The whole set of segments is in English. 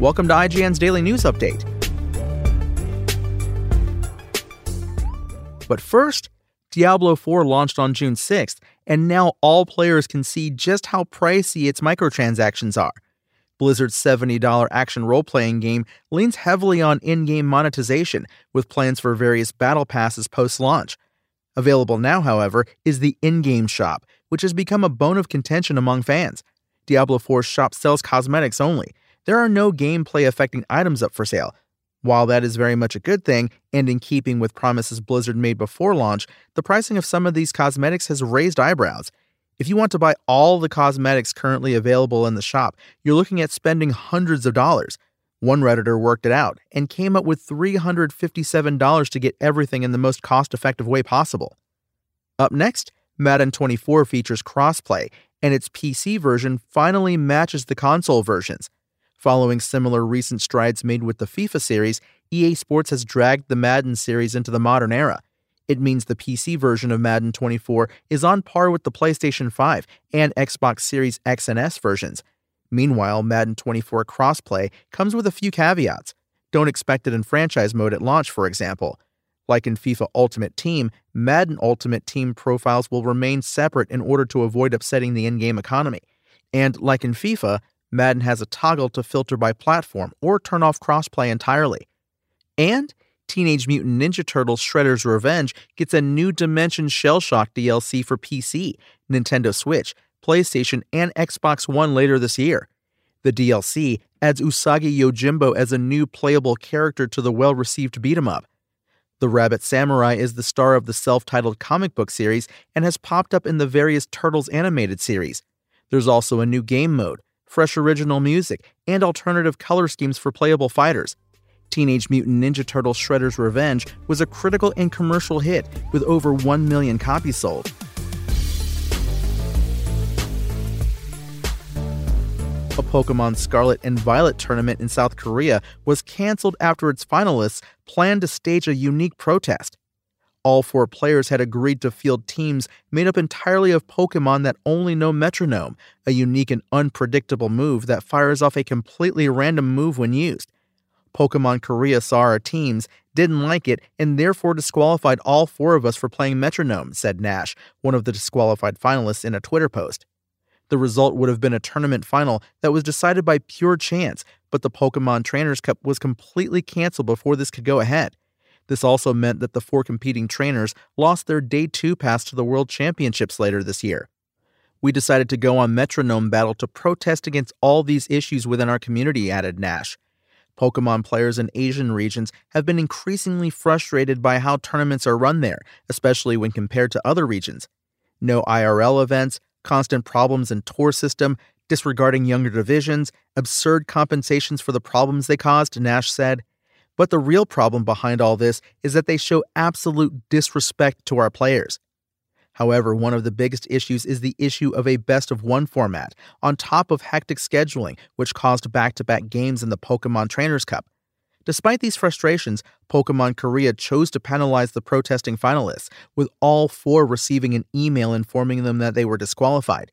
Welcome to IGN's Daily News Update. But first, Diablo 4 launched on June 6th, and now all players can see just how pricey its microtransactions are. Blizzard's $70 action role playing game leans heavily on in game monetization, with plans for various battle passes post launch. Available now, however, is the in game shop, which has become a bone of contention among fans. Diablo 4's shop sells cosmetics only. There are no gameplay affecting items up for sale, while that is very much a good thing, and in keeping with promises Blizzard made before launch, the pricing of some of these cosmetics has raised eyebrows. If you want to buy all the cosmetics currently available in the shop, you're looking at spending hundreds of dollars. One Redditor worked it out and came up with $357 to get everything in the most cost effective way possible. Up next, Madden 24 features crossplay, and its PC version finally matches the console versions. Following similar recent strides made with the FIFA series, EA Sports has dragged the Madden series into the modern era. It means the PC version of Madden 24 is on par with the PlayStation 5 and Xbox Series X and S versions. Meanwhile, Madden 24 crossplay comes with a few caveats. Don't expect it in franchise mode at launch, for example. Like in FIFA Ultimate Team, Madden Ultimate Team profiles will remain separate in order to avoid upsetting the in game economy. And like in FIFA, Madden has a toggle to filter by platform or turn off crossplay entirely. And Teenage Mutant Ninja Turtles Shredder's Revenge gets a new Dimension Shell Shock DLC for PC, Nintendo Switch, PlayStation, and Xbox One later this year. The DLC adds Usagi Yojimbo as a new playable character to the well received beat 'em up. The Rabbit Samurai is the star of the self titled comic book series and has popped up in the various Turtles animated series. There's also a new game mode, fresh original music, and alternative color schemes for playable fighters. Teenage Mutant Ninja Turtles Shredder's Revenge was a critical and commercial hit with over 1 million copies sold. A Pokemon Scarlet and Violet tournament in South Korea was canceled after its finalists planned to stage a unique protest. All four players had agreed to field teams made up entirely of Pokemon that only know Metronome, a unique and unpredictable move that fires off a completely random move when used. Pokemon Korea saw our teams, didn't like it, and therefore disqualified all four of us for playing Metronome, said Nash, one of the disqualified finalists, in a Twitter post. The result would have been a tournament final that was decided by pure chance, but the Pokemon Trainers Cup was completely canceled before this could go ahead. This also meant that the four competing trainers lost their day two pass to the World Championships later this year. We decided to go on Metronome Battle to protest against all these issues within our community, added Nash. Pokemon players in Asian regions have been increasingly frustrated by how tournaments are run there, especially when compared to other regions. No IRL events, constant problems in tour system, disregarding younger divisions, absurd compensations for the problems they caused, Nash said. But the real problem behind all this is that they show absolute disrespect to our players. However, one of the biggest issues is the issue of a best of one format, on top of hectic scheduling, which caused back to back games in the Pokemon Trainers Cup. Despite these frustrations, Pokemon Korea chose to penalize the protesting finalists, with all four receiving an email informing them that they were disqualified.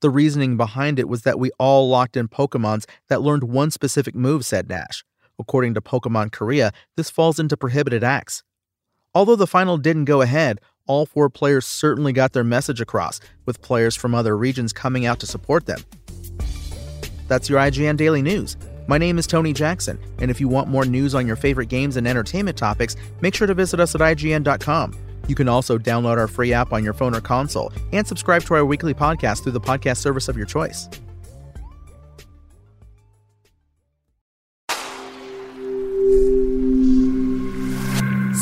The reasoning behind it was that we all locked in Pokemons that learned one specific move, said Nash. According to Pokemon Korea, this falls into prohibited acts. Although the final didn't go ahead, all four players certainly got their message across, with players from other regions coming out to support them. That's your IGN Daily News. My name is Tony Jackson, and if you want more news on your favorite games and entertainment topics, make sure to visit us at IGN.com. You can also download our free app on your phone or console and subscribe to our weekly podcast through the podcast service of your choice.